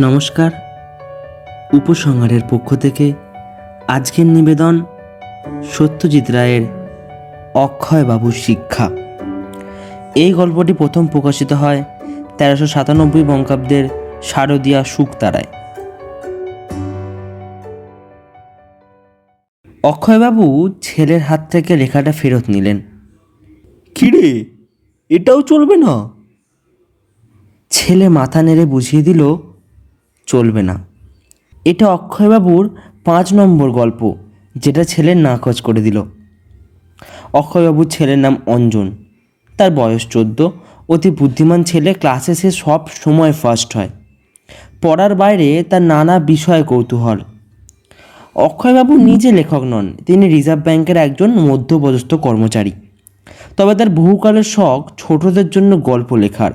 নমস্কার। উপসংহারের পক্ষ থেকে আজকের নিবেদন সত্যজিৎ রায়ের অক্ষয়বাবুর শিক্ষা। এই গল্পটি প্রথম প্রকাশিত হয় তেরোশো সাতানব্বই বঙ্গাব্দের শারদীয়া শুকতারায়। অক্ষয়বাবু ছেলের হাত থেকে লেখাটা ফেরত নিলেন। কিরে? এটাও চলবে না? ছেলে মাথা নেড়ে বুঝিয়ে দিল চলবে না। এটা অক্ষয়বাবুর পাঁচ নম্বর গল্প, যেটা ছেলের নাকচ করে দিল। অক্ষয়বাবুর ছেলের নাম অঞ্জন। তার বয়স চোদ্দ, অতি বুদ্ধিমান ছেলে ক্লাসে সে সব সময় ফার্স্ট হয়। পড়ার বাইরে তার নানা বিষয়ে কৌতূহল। অক্ষয়বাবু নিজে লেখক নন, তিনি রিজার্ভ ব্যাংকের একজন মধ্যপদস্থ কর্মচারী। তবে তার বহুকালের শখ ছোটদের জন্য গল্প লেখার।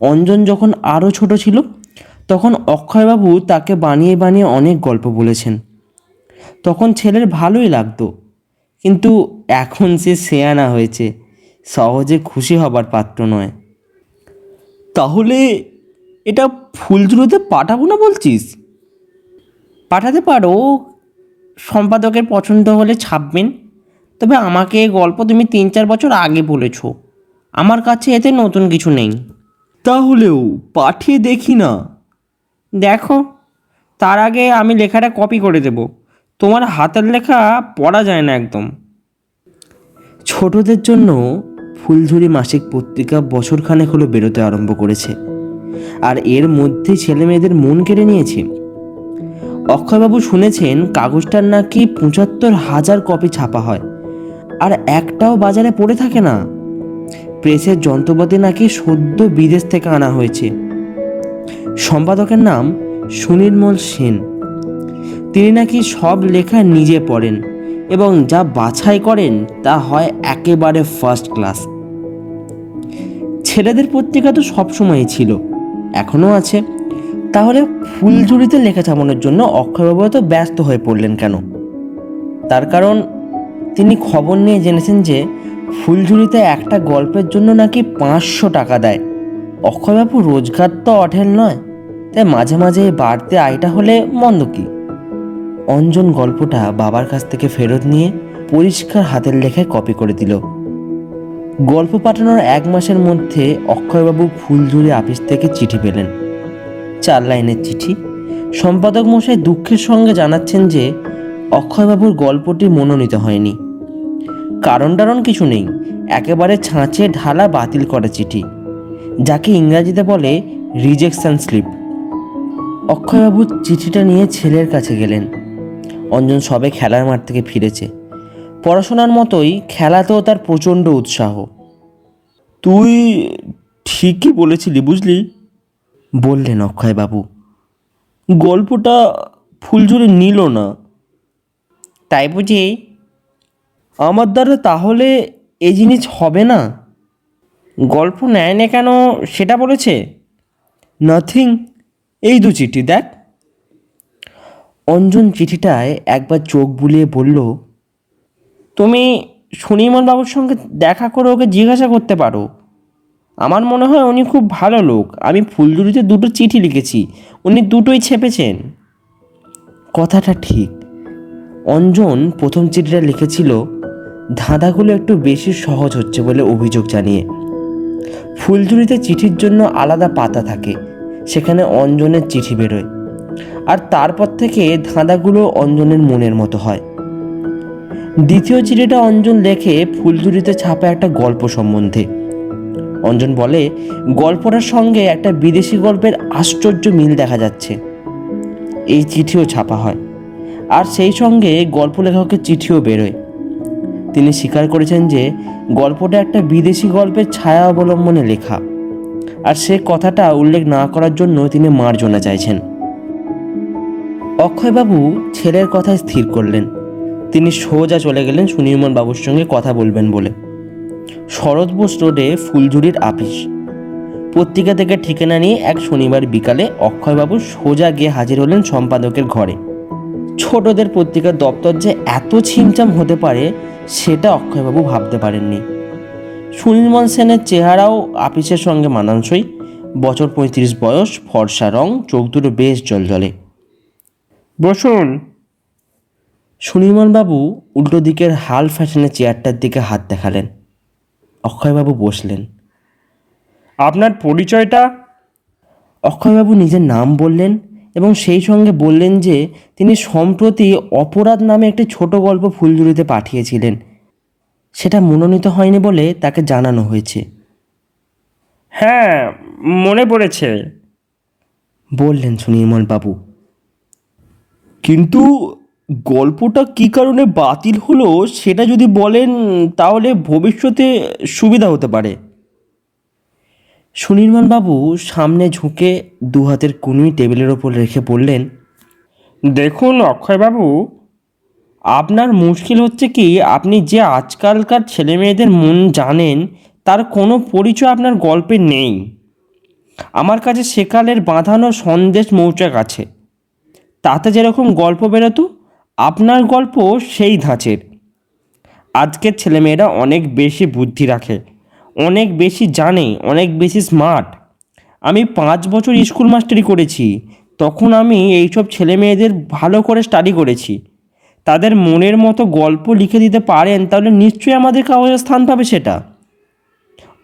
অঞ্জন যখন আরও ছোট ছিল তখন অক্ষয়বাবু তাকে বানিয়ে বানিয়ে অনেক গল্প বলেছেন। তখন ছেলের ভালোই লাগতো। কিন্তু এখন সে সেয়ানা হয়েছে, সহজে খুশি হবার পাত্র নয়। তাহলে এটা ফুলঝুড়োতে পাঠাবো না বলছিস? পাঠাতে পারো, সম্পাদকের পছন্দ হলে ছাপবেন। তবে আমাকে গল্প তুমি তিন চার বছর আগে বলেছ। আমার কাছে এতে নতুন কিছু নেই। তাহলেও পাঠিয়ে দেখি না। দেখো, তার আগে আমি লেখাটা কপি করে দেব। তোমার হাতের লেখা পড়া যায় না একদম। ছোটদের জন্য ফুলঝুরি মাসিক পত্রিকা বছরখানেক হলো বেরোতে আরম্ভ করেছে। আর এর মধ্যে ছেলে মেয়েদের মন কেড়ে নিয়েছে। অক্ষয়বাবু শুনেছেন কাগজটার নাকি পঁচাত্তর হাজার কপি ছাপা হয়। আর একটাও বাজারে পড়ে থাকে না। প্রেসের যন্ত্রপাতি নাকি সদ্য বিদেশ থেকে আনা হয়েছে। সম্পাদকের নাম সুনির্মল সেন। তিনি নাকি সব লেখা নিজে পড়েন এবং যা বাছাই করেন তা হয় একেবারে ফার্স্ট ক্লাস ছেলেদের পত্রিকা তো সবসময়ই ছিল, এখনও আছে। তাহলে ফুলঝুরিতে লেখা ছাপানোর জন্য অক্ষয়বাবু এত ব্যস্ত হয়ে পড়লেন কেন? তার কারণ তিনি খবর নিয়ে জেনেছেন যে ফুলঝুরিতে একটা গল্পের জন্য নাকি পাঁচশো টাকা দেয়। অক্ষয়বাবু রোজগার তো অঠেল নয়, তাই মাঝে মাঝে বাড়তে আয়টা হলে মন্দ কি? অঞ্জন গল্পটা বাবার কাছ থেকে ফেরত নিয়ে পরিষ্কার হাতের লেখায় কপি করে দিল। গল্প পাঠানোর এক মাসের মধ্যে অক্ষয়বাবু ফুলঝুরি আপিস থেকে চিঠি পেলেন। চার লাইনের চিঠি। সম্পাদক মশাই দুঃখের সঙ্গে জানাচ্ছেন যে অক্ষয়বাবুর গল্পটি মনোনীত হয়নি। কারণ টারণ কিছু নেই, একেবারে ছাঁচে ঢালা বাতিল করা চিঠি। যাকে ইংরাজিতে বলে রিজেকশন স্লিপ অক্ষয়বাবু চিঠিটা নিয়ে ছেলের কাছে গেলেন। অঞ্জন সবে খেলার মাঠ থেকে ফিরেছে। পড়াশোনার মতোই খেলাতেও তার প্রচণ্ড উৎসাহ। তুই ঠিকই বলেছিলি বুঝলি? বললেন অক্ষয়বাবু। গল্পটা ফুলঝুরি নিল না। তাই বুঝি? আমার দ্বারা তাহলে এই জিনিস হবে না? গল্প নেয় না কেন সেটা বলেছে? নাথিং এই দু চিঠি দেখ। অঞ্জন চিঠিটায় একবার চোখ বুলিয়ে বলল তুমি বাবুর সঙ্গে দেখা করে ওকে জিজ্ঞাসা করতে পারো। আমার মনে হয় উনি খুব ভালো লোক। আমি ফুলঝুরিতে দুটো চিঠি লিখেছি। উনি দুটোই ছেপেছেন। কথাটা ঠিক। অঞ্জন প্রথম চিঠিটা লিখেছিল ধাঁধাগুলো একটু বেশি সহজ হচ্ছে বলে অভিযোগ জানিয়ে। ফুলঝুরিতে চিঠির জন্য আলাদা পাতা থাকে। সেখানে অঞ্জনের চিঠি বেরোয়। আর তারপর থেকে ধাঁধাগুলো অঞ্জনের মনের মতো হয়। দ্বিতীয় চিঠিটা অঞ্জন লেখে ফুলঝুরিতে ছাপা একটা গল্প সম্বন্ধে। অঞ্জন বলে, গল্পটার সঙ্গে একটা বিদেশি গল্পের আশ্চর্য মিল দেখা যাচ্ছে। এই চিঠিও ছাপা হয়। আর সেই সঙ্গে গল্প লেখকের চিঠিও বেরোয়। তিনি স্বীকার করেছেন যে গল্পটা একটা বিদেশি গল্পের ছায়া অবলম্বনে লেখা। আর সে কথাটা উল্লেখ না করার জন্য তিনি মার্জনা চাইছেন। অক্ষয়বাবু ছেলের কথায় স্থির করলেন। তিনি সোজা চলে গেলেন সুনির্মল বাবুর সঙ্গে কথা বলবেন বলে। শরৎ বোস রোডে ফুলঝুরির আপিস। পত্রিকা থেকে ঠিকানা নিয়ে এক শনিবার বিকালে অক্ষয়বাবু সোজা গিয়ে হাজির হলেন সম্পাদকের ঘরে। ছোটদের পত্রিকার দপ্তর যে এত ছিমচাম হতে পারে সেটা অক্ষয়বাবু ভাবতে পারেননি। সুনির্মল সেনের চেহারাও আপিসের সঙ্গে মানানসই। বছর পঁয়ত্রিশ বয়স ফর্সা রং চোখ দুটো বেশ জলজলে বসুন। সুনির্মলবাবু উল্টো দিকের হাল ফ্যাশনের চেয়ারটার দিকে হাত দেখালেন। অক্ষয়বাবু বসলেন। আপনার পরিচয়টা? অক্ষয়বাবু নিজের নাম বললেন এবং সেই সঙ্গে বললেন যে তিনি সম্প্রতি অপরাধ নামে একটি ছোট গল্প ফুলঝুরিতে পাঠিয়েছিলেন। সেটা মনোনীত হয়নি বলে তাকে জানানো হয়েছে। হ্যাঁ মনে পড়েছে। বললেন সুনির্মলবাবু কিন্তু গল্পটা কী কারণে বাতিল হলো সেটা যদি বলেন তাহলে ভবিষ্যতে সুবিধা হতে পারে। সুনির্মলবাবু সামনে ঝুঁকে দু হাতের কুনুই টেবিলের ওপর রেখে বললেন, দেখুন অক্ষয়বাবু, আপনার মুশকিল হচ্ছে কি, আপনি যে আজকালকার ছেলে মেয়েদের মন জানেন, তার কোনো পরিচয় আপনার গল্পে নেই। আমার কাছে সেকালের বাঁধানো সন্দেশ মৌচাক আছে। তাতে যেরকম গল্প বেরোতো, আপনার গল্প সেই ধাঁচের। আজকের ছেলেমেয়েরা অনেক বেশি বুদ্ধি রাখে। অনেক বেশি জানে অনেক বেশি স্মার্ট আমি পাঁচ বছর স্কুল মাস্টারি করেছি তখন আমি এইসব ছেলে মেয়েদের ভালো করে স্টাডি করেছি। তাদের মনের মতো গল্প লিখে দিতে পারেন তাহলে নিশ্চয়ই আমাদের কাগজে স্থান পাবে সেটা।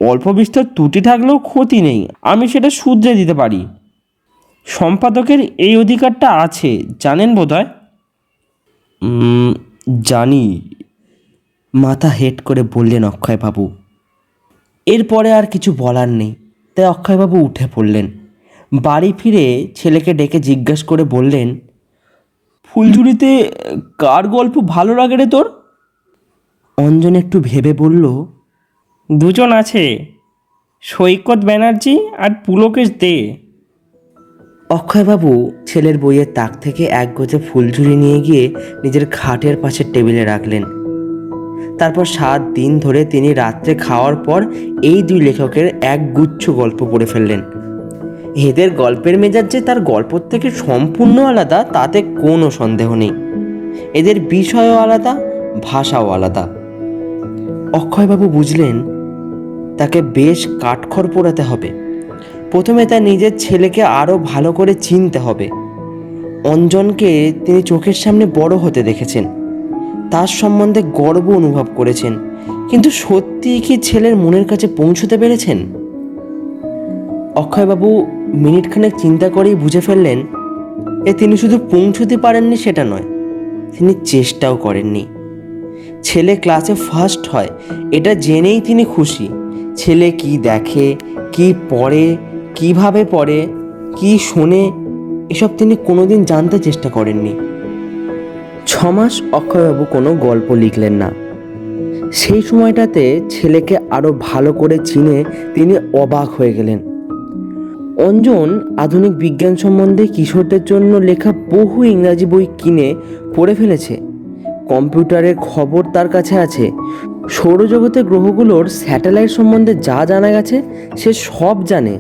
অল্প বিস্তর ত্রুটি থাকলেও ক্ষতি নেই আমি সেটা শুধরে দিতে পারি। সম্পাদকের এই অধিকারটা আছে জানেন "উম, জানি। মাথা হেট করে বললেন অক্ষয়বাবু। এরপরে আর কিছু বলার নেই। তাই অক্ষয়বাবু উঠে পড়লেন। বাড়ি ফিরে ছেলেকে ডেকে জিজ্ঞাসা করে বললেন ফুলঝুরিতে কার গল্প ভালো লাগে রে তোর? অঞ্জন একটু ভেবে বলল দুজন আছে সৈকত ব্যানার্জি আর পুলকেশ দে। অক্ষয়বাবু ছেলের বইয়ের তাক থেকে এক গোছে ফুলঝুরি নিয়ে গিয়ে নিজের খাটের পাশের টেবিলে রাখলেন। তারপর সাত দিন ধরে তিনি রাত্রে খাওয়ার পর এই দুই লেখকের এক গুচ্ছ গল্প পড়ে ফেললেন। এদের গল্পের মেজাজ যে তার গল্পর থেকে সম্পূর্ণ আলাদা, তাতে কোনো সন্দেহ নেই। এদের বিষয়ও আলাদা, ভাষাও আলাদা। অক্ষয়বাবু বুঝলেন, তাকে বেশ কাঠখড় পোড়াতে হবে। প্রথমে তার নিজের ছেলেকে আরও ভালো করে চিনতে হবে। অঞ্জনকে তিনি চোখের সামনে বড় হতে দেখেছেন। তার সম্বন্ধে গর্ব অনুভব করেছেন। কিন্তু সত্যিই কি ছেলের মনের কাছে পৌঁছতে পেরেছেন? অক্ষয়বাবু মিনিটখানেক চিন্তা করেই বুঝে ফেললেন, এ তিনি শুধু পৌঁছতে পারেননি সেটা নয়, তিনি চেষ্টাও করেননি। ছেলে ক্লাসে ফার্স্ট হয়, এটা জেনেই তিনি খুশি। ছেলে কি দেখে, কি পড়ে, কীভাবে পড়ে, কি শোনে, এসব তিনি কোনোদিন জানতে চেষ্টা করেননি। ছমাস অক্ষয়বাবু কোনো গল্প লিখলেন না। সেই সময়টাতে ছেলেকে আরও ভালো করে চিনে তিনি অবাক হয়ে গেলেন। অঞ্জন আধুনিক বিজ্ঞান সম্বন্ধে কিশোরদের জন্য লেখা বহু ইংরাজি বই কিনে পড়ে ফেলেছে। কম্পিউটারের খবর তার কাছে আছে। সৌরজগতের গ্রহগুলোর স্যাটেলাইট সম্বন্ধে যা জানা গেছে সে সব জানে।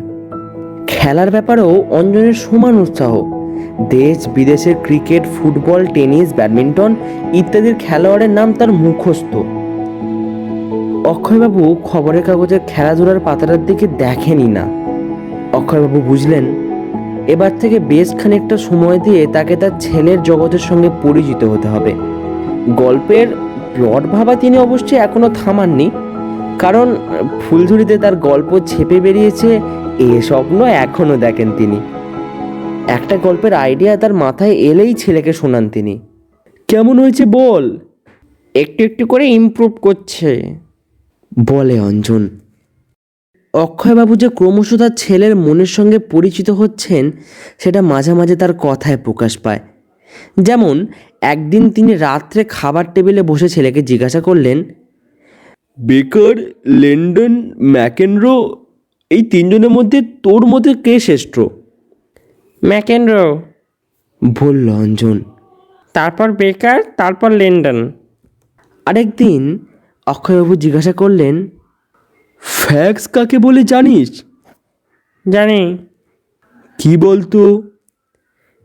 খেলার ব্যাপারেও অঞ্জনের সমান উৎসাহ। দেশ বিদেশের ক্রিকেট, ফুটবল, টেনিস, ব্যাডমিন্টন ইত্যাদির খেলোয়াড়ের নাম তার মুখস্থ। অক্ষয়বাবু খবরের কাগজের খেলাধুলার পাতাটার দিকে দেখেনি না। অক্ষয়বাবু বুঝলেন, এবার থেকে বেশ খানিকটা সময় দিয়ে তাকে তার ছেলের জগতের সঙ্গে পরিচিত হতে হবে। গল্পের প্লট ভাবা তিনি অবশ্যই এখনও থামাননি, কারণ ফুলঝুরিতে তার গল্প ছেপে বেরিয়েছে এ স্বপ্ন এখনও দেখেন তিনি। একটা গল্পের আইডিয়া তার মাথায় এলেই ছেলেকে শোনান তিনি। কেমন হয়েছে বল? একটু একটু করে ইমপ্রুভ করছে। বলে অঞ্জন। অক্ষয়বাবু যে ক্রমশ তার ছেলের মনের সঙ্গে পরিচিত হচ্ছেন, সেটা মাঝে মাঝে তার কথায় প্রকাশ পায়। যেমন, একদিন তিনি রাত্রে খাবার টেবিলে বসে ছেলেকে জিজ্ঞাসা করলেন, বেকার, লেন্ডন, ম্যাকেনরো, এই তিনজনের মধ্যে তোর মধ্যে কে শ্রেষ্ঠ? ম্যাকেনরো বলল অঞ্জন তারপর বেকার তারপর লেন্ডন। আরেকদিন অক্ষয়বাবু জিজ্ঞাসা করলেন ফ্যাক্স কাকে বলে জানিস? জানি। কি বলতো?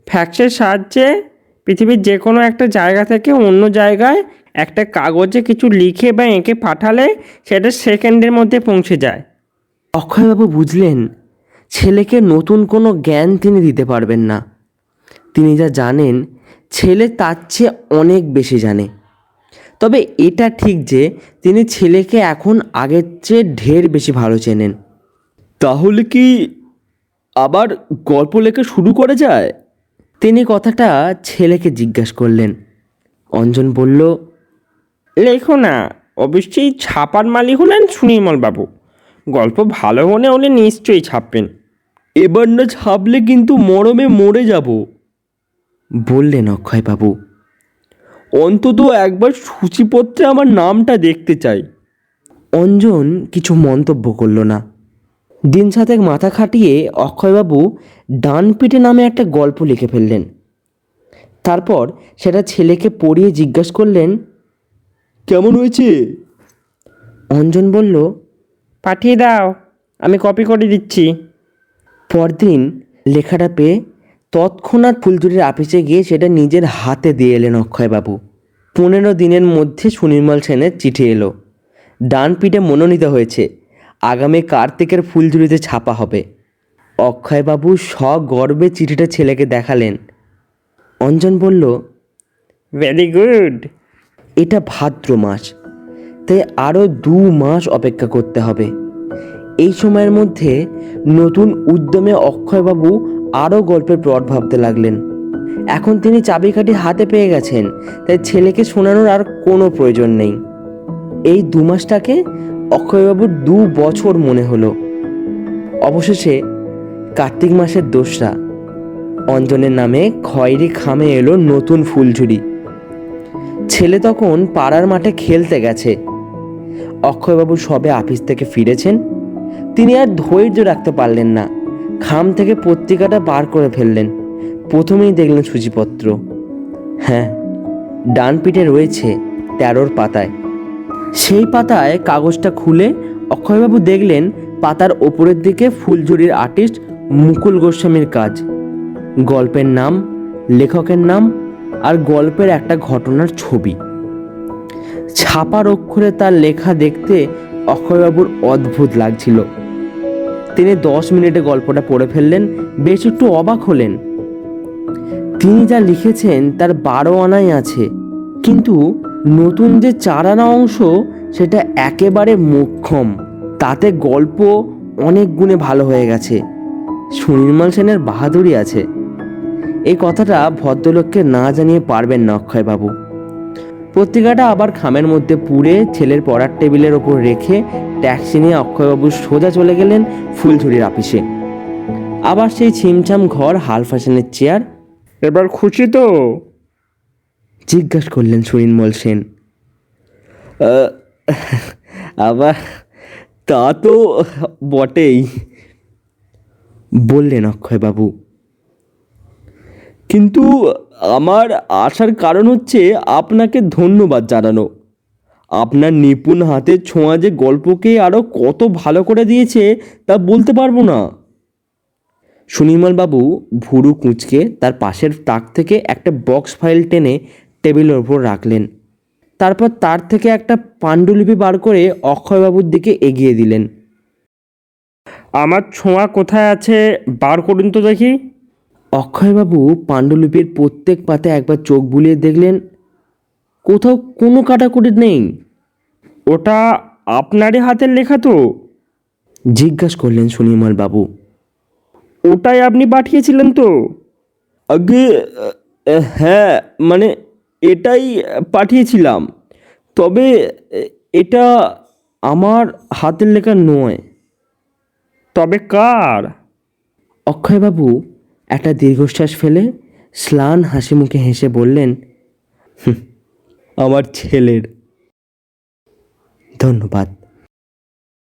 ফ্যাক্সের সাহায্যে পৃথিবীর যে কোনো একটা জায়গা থেকে অন্য জায়গায় একটা কাগজে কিছু লিখে বা এঁকে পাঠালে সেটা সেকেন্ডের মধ্যে পৌঁছে যায়। অক্ষয়বাবু বুঝলেন ছেলেকে নতুন কোনো জ্ঞান তিনি দিতে পারবেন না। তিনি যা জানেন ছেলে তার চেয়ে অনেক বেশি জানে। তবে এটা ঠিক যে তিনি ছেলেকে এখন আগের চেয়ে ঢের বেশি ভালো চেনেন। তাহলে কি আবার গল্প লেখা শুরু করে যায়? তিনি কথাটা ছেলেকে জিজ্ঞাসা করলেন। অঞ্জন বলল লেখো না অবশ্যই ছাপার মালিক হলেন সুনির্মল বাবু গল্প ভালো মনে হলে নিশ্চয়ই ছাপবেন। এবার না ছাপলে কিন্তু মরমে মরে যাব। বললেন অক্ষয়বাবু অন্তত একবার সূচিপত্রে আমার নামটা দেখতে চাই। অঞ্জন কিছু মন্তব্য করল না। দিন সাতেক মাথা খাটিয়ে অক্ষয়বাবু ডান পিঠে নামে একটা গল্প লিখে ফেললেন। তারপর সেটা ছেলেকে পড়িয়ে জিজ্ঞাসা করলেন কেমন হয়েছে? অঞ্জন বলল পাঠিয়ে দাও। আমি কপি করে দিচ্ছি। পরদিন লেখাটা পেয়ে তৎক্ষণাৎ ফুলচুরির আপিসে গিয়ে সেটা নিজের হাতে দিয়ে এলেন অক্ষয়বাবু। পনেরো দিনের মধ্যে সুনির্মল সেনের চিঠি এলো। ডান পিঠে মনোনীত হয়েছে আগামী কার্তিকের ফুলঝুরিতে ছাপা হবে। অক্ষয়বাবু সগর্বে চিঠিটা ছেলেকে দেখালেন। অঞ্জন বলল ভেরি গুড এটা ভাদ্র মাস তাই আরও দু মাস অপেক্ষা করতে হবে। এই সময়ের মধ্যে নতুন উদ্যমে অক্ষয়বাবু আরও গল্পের প্লট ভাবতে লাগলেন। এখন তিনি চাবিকাঠি হাতে পেয়ে গেছেন, তাই ছেলেকে শোনানোর আর কোনো প্রয়োজন নেই। এই দু মাসটাকে অক্ষয়বাবুর দু বছর মনে হলো। অবশেষে কার্তিক মাসের দোসরা। অঞ্জনের নামে খয়েরি খামে এলো নতুন ফুলঝুরি। ছেলে তখন পাড়ার মাঠে খেলতে গেছে। অক্ষয়বাবু সবে অফিস থেকে ফিরেছেন, তিনি আর ধৈর্য রাখতে পারলেন না। খাম থেকে পত্রিকাটা বার করে ফেললেন। প্রথমেই দেখলেন সূচিপত্র হ্যাঁ ডান পিঠে রয়েছে তেরোর পাতায়। সেই পাতায় কাগজটা খুলে অক্ষয়বাবু দেখলেন পাতার ওপরের দিকে ফুলঝুরির আর্টিস্ট মুকুল গোস্বামীর কাজ। গল্পের নাম, লেখকের নাম আর গল্পের একটা ঘটনার ছবি। ছাপার অক্ষরে তার লেখা দেখতে অক্ষয়বাবুর অদ্ভুত লাগছিল। তিনি দশ মিনিটে গল্পটা পড়ে ফেললেন, বেশ একটু অবাক হলেন। তিনি যা লিখেছেন তার বারো আনাই আছে, কিন্তু নতুন যে চার আনা অংশ, সেটা একেবারে মোক্ষম। তাতে গল্প অনেক গুণে ভালো হয়ে গেছে। সুনির্মল সেনের বাহাদুরি আছে। এই কথাটা ভদ্রলোককে না জানিয়ে পারবেন না অক্ষয়বাবু। পত্রিকাটা আবার খামের মধ্যে পুড়ে ছেলের পড়ার টেবিলের ওপর রেখে ট্যাক্সি নিয়ে অক্ষয়বাবু সোজা চলে গেলেন ফুলঝুরির আপিসে আবার সেই ছিমছাম ঘর হাল ফ্যাশনের চেয়ার। এবার খুশি তো? জিজ্ঞাসা করলেন সুনির্মল সেন। আবার তা তো বটেই। বললেন অক্ষয়বাবু। কিন্তু আমার আসার কারণ হচ্ছে আপনাকে ধন্যবাদ জানানো। আপনার নিপুণ হাতের ছোঁয়া যে গল্পকে আরও কত ভালো করে দিয়েছে তা বলতে পারব না। সুনির্মলবাবু ভুরু কুঁচকে তার পাশের তাক থেকে একটা বক্স ফাইল টেনে টেবিলের ওপর রাখলেন। তারপর তার থেকে একটা পাণ্ডুলিপি বার করে অক্ষয়বাবুর দিকে এগিয়ে দিলেন। আমার ছোঁয়া কোথায় আছে বার করুন তো দেখি। অক্ষয়বাবু পাণ্ডুলিপির প্রত্যেক পাতে একবার চোখ বুলিয়ে দেখলেন কোথাও কোনো কাটাকুটি নেই। ওটা আপনারই হাতের লেখা তো? জিজ্ঞাসা করলেন সুনির্মল বাবু। ওটাই আপনি পাঠিয়েছিলেন তো? আগে হ্যাঁ মানে এটাই পাঠিয়েছিলাম। তবে এটা আমার হাতের লেখা নয়। তবে কার? অক্ষয়বাবু একটা দীর্ঘশ্বাস ফেলে স্লান হাসি মুখে হেসে বললেন আমার ছেলের। ধন্যবাদ।